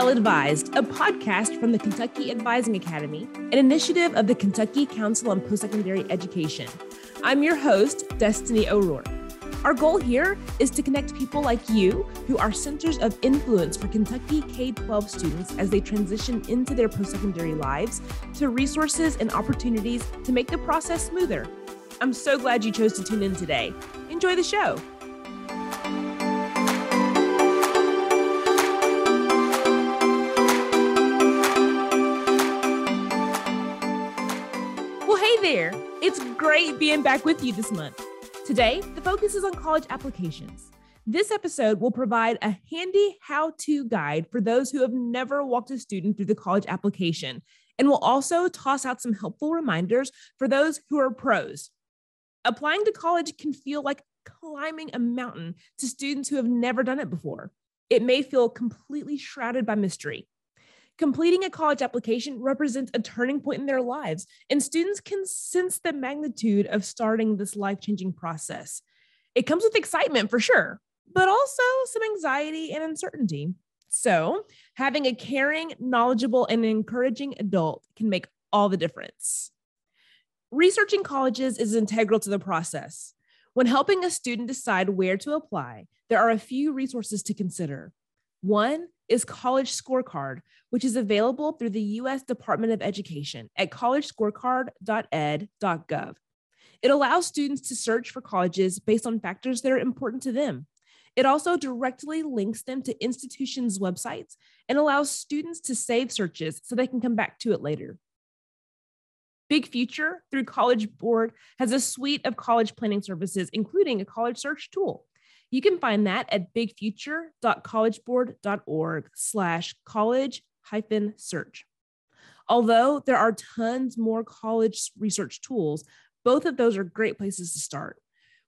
Well Advised, a podcast from the Kentucky Advising Academy, an initiative of the Kentucky Council on Postsecondary Education. I'm your host, Destiny O'Rourke. Our goal here is to connect people like you who are centers of influence for Kentucky K 12 students as they transition into their postsecondary lives to resources and opportunities to make the process smoother. I'm so glad you chose to tune in today. Enjoy the show. There. It's great being back with you this month. Today, the focus is on college applications. This episode will provide a handy how to guide for those who have never walked a student through the college application, and will also toss out some helpful reminders for those who are pros. Applying to college can feel like climbing a mountain to students who have never done it before. It may feel completely shrouded by mystery. Completing a college application represents a turning point in their lives, and students can sense the magnitude of starting this life changing process. It comes with excitement for sure, but also some anxiety and uncertainty. So, having a caring, knowledgeable, and encouraging adult can make all the difference. Researching colleges is integral to the process. When helping a student decide where to apply, there are a few resources to consider. One is College Scorecard, which is available through the U.S. Department of Education at collegescorecard.ed.gov. It allows students to search for colleges based on factors that are important to them. It also directly links them to institutions' websites and allows students to save searches so they can come back to it later. Big Future through College Board has a suite of college planning services, including a college search tool. You can find that at bigfuture.collegeboard.org slash college hyphen search. Although there are tons more college research tools, both of those are great places to start.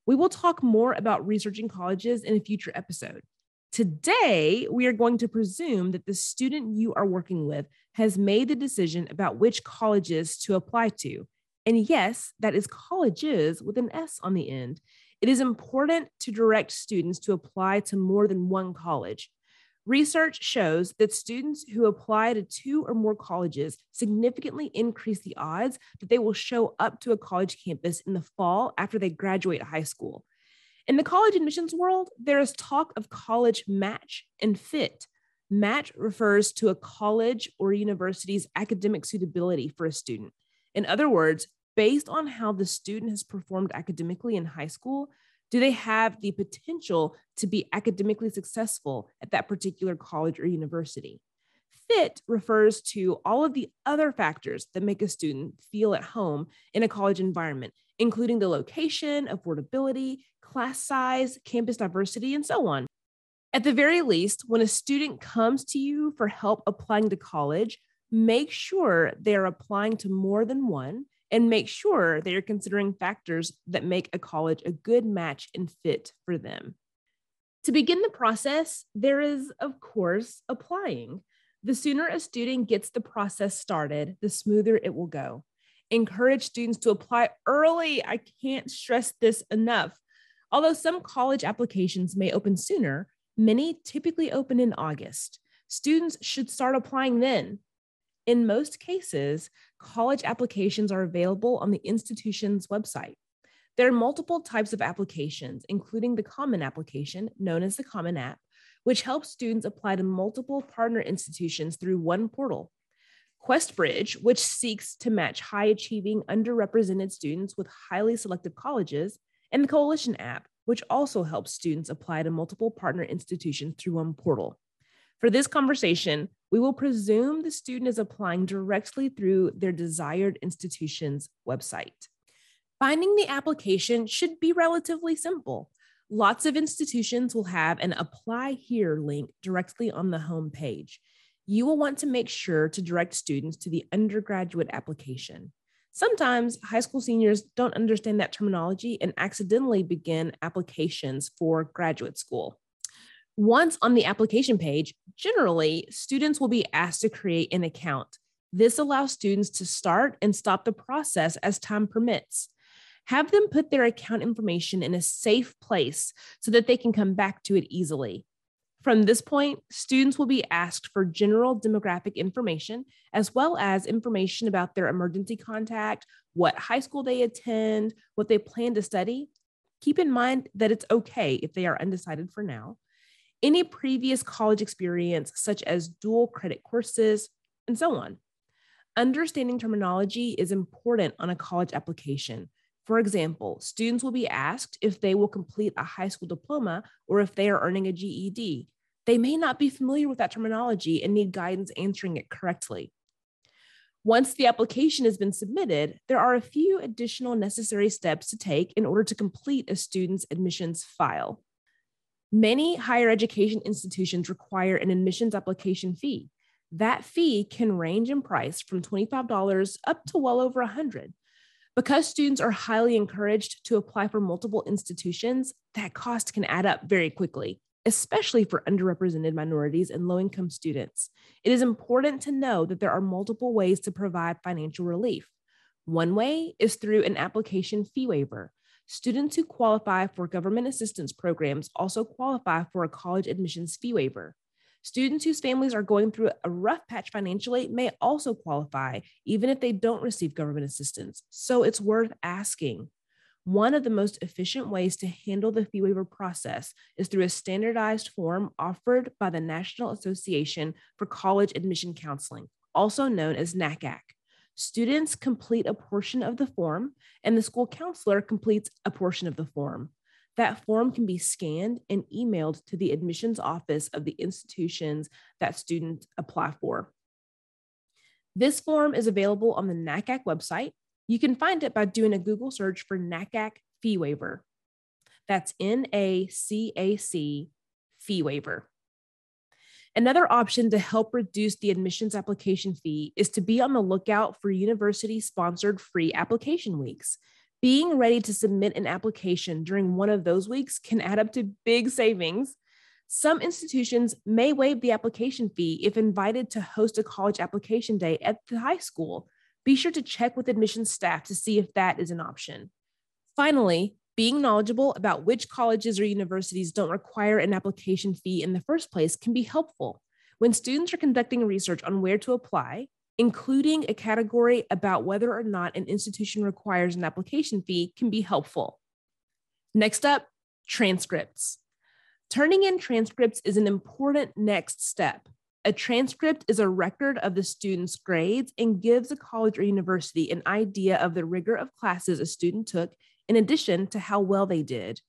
We will talk more about researching colleges in a future episode. Today, we are going to presume that the student you are working with has made the decision about which colleges to apply to. And yes, that is colleges with an S on the end. It is important to direct students to apply to more than one college. Research shows that students who apply to two or more colleges significantly increase the odds that they will show up to a college campus in the fall after they graduate high school. In the college admissions world, there is talk of college match and fit. Match refers to a college or university's academic suitability for a student. In other words, based on how the student has performed academically in high school, do they have the potential to be academically successful at that particular college or university? Fit refers to all of the other factors that make a student feel at home in a college environment, including the location, affordability, class size, campus diversity, and so on. At the very least, when a student comes to you for help applying to college, make sure they're applying to more than one and make sure that you're considering factors that make a college a good match and fit for them. To begin the process, there is, of course, applying. The sooner a student gets the process started, the smoother it will go. Encourage students to apply early. I can't stress this enough. Although some college applications may open sooner, many typically open in August. Students should start applying then. In most cases, college applications are available on the institution's website. There are multiple types of applications, including the Common Application, known as the Common App, which helps students apply to multiple partner institutions through one portal. QuestBridge, which seeks to match high achieving underrepresented students with highly selective colleges, and the Coalition app, which also helps students apply to multiple partner institutions through one portal. For this conversation, we will presume the student is applying directly through their desired institution's website. Finding the application should be relatively simple. Lots of institutions will have an apply here link directly on the home page. You will want to make sure to direct students to the undergraduate application. Sometimes high school seniors don't understand that terminology and accidentally begin applications for graduate school. Once on the application page, generally, students will be asked to create an account. This allows students to start and stop the process as time permits. Have them put their account information in a safe place so that they can come back to it easily. From this point, students will be asked for general demographic information, as well as information about their emergency contact, what high school they attend, what they plan to study. Keep in mind that it's okay if they are undecided for now. Any previous college experience, such as dual credit courses, and so on. Understanding terminology is important on a college application. For example, students will be asked if they will complete a high school diploma or if they are earning a GED. They may not be familiar with that terminology and need guidance answering it correctly. Once the application has been submitted, there are a few additional necessary steps to take in order to complete a student's admissions file. Many higher education institutions require an admissions application fee. That fee can range in price from $25 up to well over 100. Because students are highly encouraged to apply for multiple institutions, that cost can add up very quickly especially for underrepresented minorities and low income students. It is important to know that there are multiple ways to provide financial relief. One way is through an application fee waiver. Students who qualify for government assistance programs also qualify for a college admissions fee waiver. Students whose families are going through a rough patch financially may also qualify, even if they don't receive government assistance. So it's worth asking. One of the most efficient ways to handle the fee waiver process is through a standardized form offered by the National Association for College Admission Counseling, also known as NACAC. Students complete a portion of the form, and the school counselor completes a portion of the form. That form can be scanned and emailed to the admissions office of the institutions that students apply for. This form is available on the NACAC website you can find it by doing a Google search for NACAC fee waiver. That's N A C A C fee waiver. Another option to help reduce the admissions application fee is to be on the lookout for university sponsored free application weeks. Being ready to submit an application during one of those weeks can add up to big savings. Some institutions may waive the application fee if invited to host a college application day at the high school, be sure to check with admissions staff to see if that is an option. Finally, being knowledgeable about which colleges or universities don't require an application fee in the first place can be helpful. When students are conducting research on where to apply, including a category about whether or not an institution requires an application fee can be helpful. Next up, transcripts. Turning in transcripts is an important next step. A transcript is a record of the student's grades and gives a college or university an idea of the rigor of classes a student took, in addition to how well they did.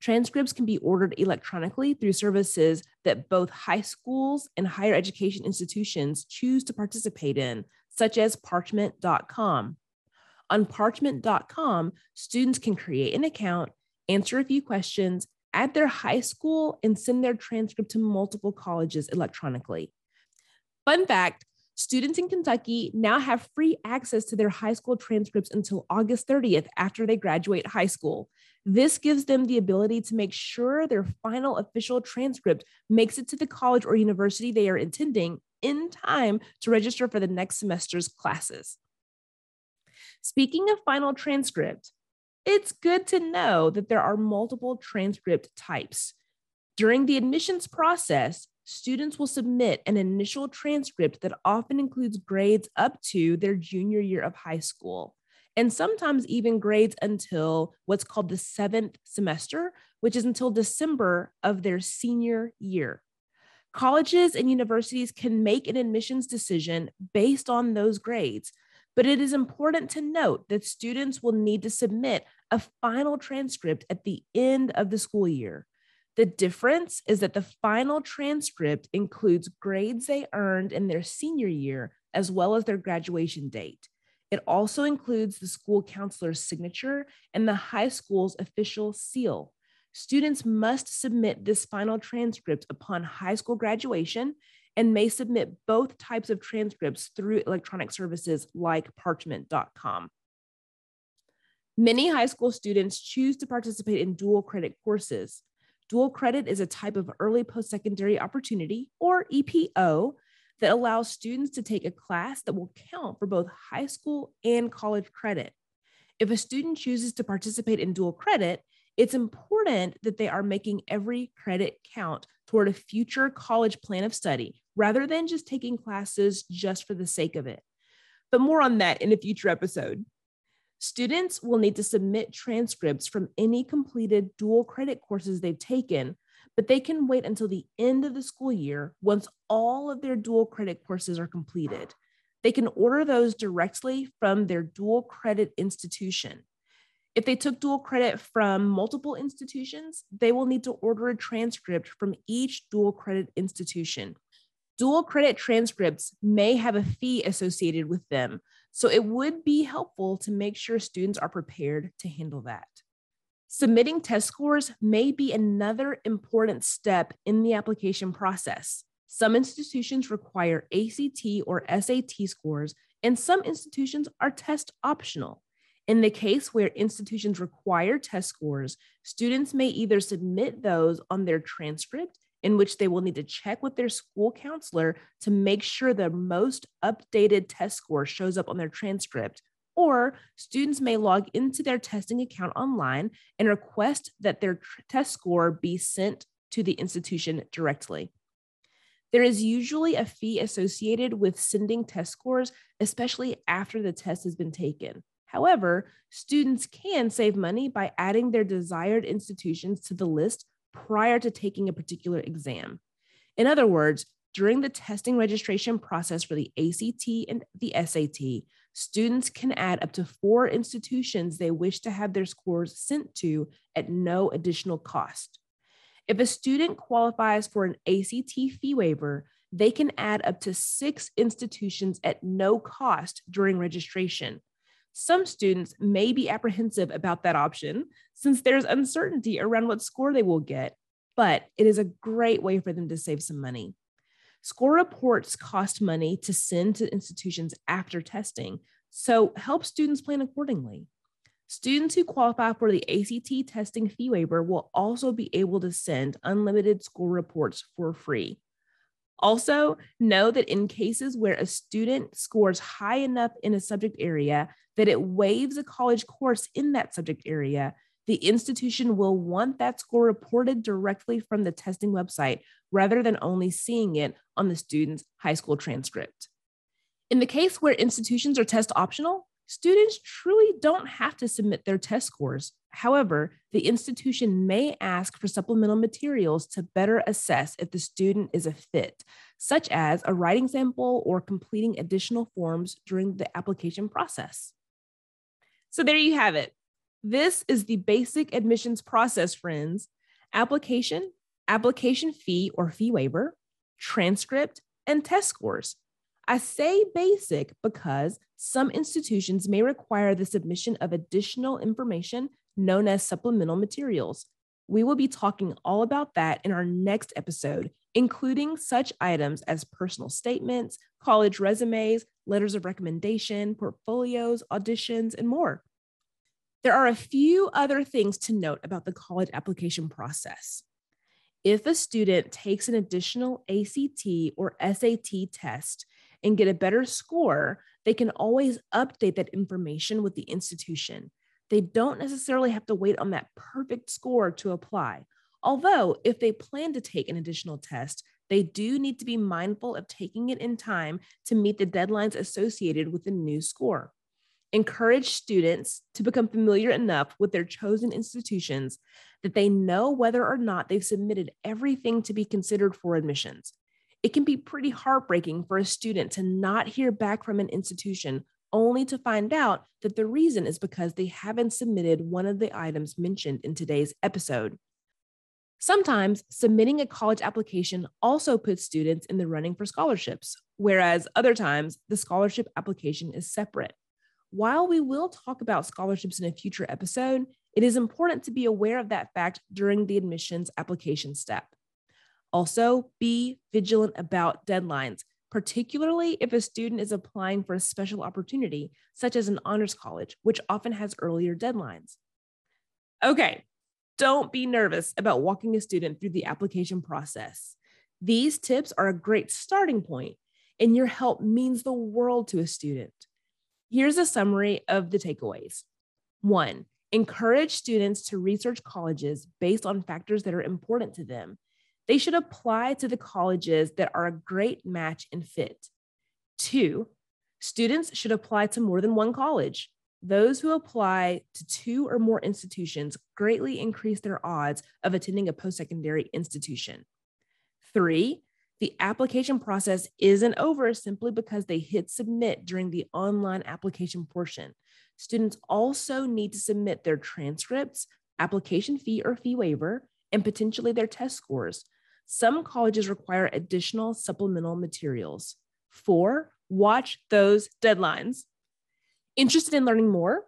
Transcripts can be ordered electronically through services that both high schools and higher education institutions choose to participate in, such as parchment.com. On parchment.com, students can create an account, answer a few questions, add their high school, and send their transcript to multiple colleges electronically. Fun fact students in Kentucky now have free access to their high school transcripts until August 30th after they graduate high school. This gives them the ability to make sure their final official transcript makes it to the college or university they are intending in time to register for the next semester's classes. Speaking of final transcript, it's good to know that there are multiple transcript types. During the admissions process, students will submit an initial transcript that often includes grades up to their junior year of high school, and sometimes even grades until what's called the seventh semester, which is until December of their senior year. Colleges and universities can make an admissions decision based on those grades, but it is important to note that students will need to submit a final transcript at the end of the school year. The difference is that the final transcript includes grades they earned in their senior year as well as their graduation date. It also includes the school counselor's signature and the high school's official seal. Students must submit this final transcript upon high school graduation and may submit both types of transcripts through electronic services like parchment.com. Many high school students choose to participate in dual credit courses. Dual credit is a type of early post secondary opportunity, or EPO, that allows students to take a class that will count for both high school and college credit. If a student chooses to participate in dual credit, it's important that they are making every credit count toward a future college plan of study rather than just taking classes just for the sake of it. But more on that in a future episode. Students will need to submit transcripts from any completed dual credit courses they've taken, but they can wait until the end of the school year once all of their dual credit courses are completed. They can order those directly from their dual credit institution. If they took dual credit from multiple institutions, they will need to order a transcript from each dual credit institution. Dual credit transcripts may have a fee associated with them, so it would be helpful to make sure students are prepared to handle that. Submitting test scores may be another important step in the application process. Some institutions require ACT or SAT scores, and some institutions are test optional. In the case where institutions require test scores, students may either submit those on their transcript in which they will need to check with their school counselor to make sure the most updated test score shows up on their transcript. Or students may log into their testing account online and request that their test score be sent to the institution directly. There is usually a fee associated with sending test scores, especially after the test has been taken. However, students can save money by adding their desired institutions to the list prior to taking a particular exam. In other words, during the testing registration process for the ACT and the SAT, students can add up to four institutions they wish to have their scores sent to at no additional cost. If a student qualifies for an ACT fee waiver, they can add up to six institutions at no cost during registration. Some students may be apprehensive about that option since there's uncertainty around what score they will get, but it is a great way for them to save some money. Score reports cost money to send to institutions after testing, so help students plan accordingly. Students who qualify for the ACT testing fee waiver will also be able to send unlimited score reports for free. Also, know that in cases where a student scores high enough in a subject area that it waives a college course in that subject area, the institution will want that score reported directly from the testing website rather than only seeing it on the student's high school transcript. In the case where institutions are test optional, students truly don't have to submit their test scores. However, the institution may ask for supplemental materials to better assess if the student is a fit, such as a writing sample or completing additional forms during the application process. So there you have it. This is the basic admissions process, friends. Application, application fee or fee waiver, transcript, and test scores. I say basic because some institutions may require the submission of additional information known as supplemental materials. We will be talking all about that in our next episode, including such items as personal statements, college resumes, letters of recommendation, portfolios, auditions, and more. There are a few other things to note about the college application process. If a student takes an additional ACT or SAT test and get a better score, they can always update that information with the institution. They don't necessarily have to wait on that perfect score to apply. Although, if they plan to take an additional test, they do need to be mindful of taking it in time to meet the deadlines associated with the new score. Encourage students to become familiar enough with their chosen institutions that they know whether or not they've submitted everything to be considered for admissions. It can be pretty heartbreaking for a student to not hear back from an institution only to find out that the reason is because they haven't submitted one of the items mentioned in today's episode. Sometimes submitting a college application also puts students in the running for scholarships, whereas other times the scholarship application is separate. While we will talk about scholarships in a future episode, it is important to be aware of that fact during the admissions application step. Also, be vigilant about deadlines particularly if a student is applying for a special opportunity, such as an honors college, which often has earlier deadlines. Okay, don't be nervous about walking a student through the application process. These tips are a great starting point, and your help means the world to a student. Here's a summary of the takeaways. One, encourage students to research colleges based on factors that are important to them they should apply to the colleges that are a great match and fit. Two, students should apply to more than one college. Those who apply to two or more institutions greatly increase their odds of attending a post secondary institution. Three, the application process isn't over simply because they hit submit during the online application portion. Students also need to submit their transcripts, application fee or fee waiver, and potentially their test scores. Some colleges require additional supplemental materials. Four, watch those deadlines. Interested in learning more?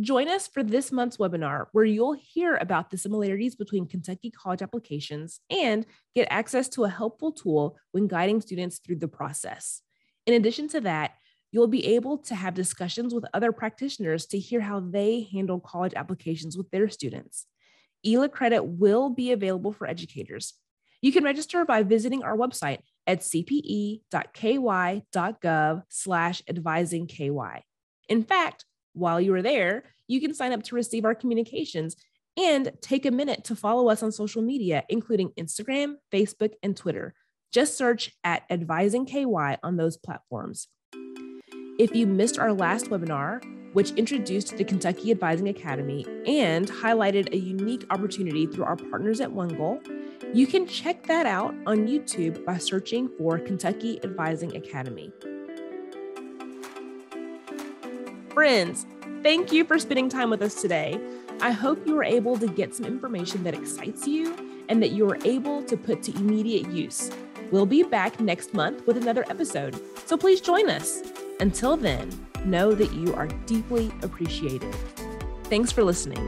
Join us for this month's webinar, where you'll hear about the similarities between Kentucky college applications and get access to a helpful tool when guiding students through the process. In addition to that, you'll be able to have discussions with other practitioners to hear how they handle college applications with their students. ELA credit will be available for educators. You can register by visiting our website at cpe.ky.gov slash advising KY. In fact, while you are there, you can sign up to receive our communications and take a minute to follow us on social media, including Instagram, Facebook, and Twitter. Just search at Advising KY on those platforms. If you missed our last webinar, which introduced the Kentucky Advising Academy and highlighted a unique opportunity through our partners at OneGoal, you can check that out on YouTube by searching for Kentucky Advising Academy. Friends, thank you for spending time with us today. I hope you were able to get some information that excites you and that you are able to put to immediate use. We'll be back next month with another episode, so please join us. Until then, know that you are deeply appreciated. Thanks for listening.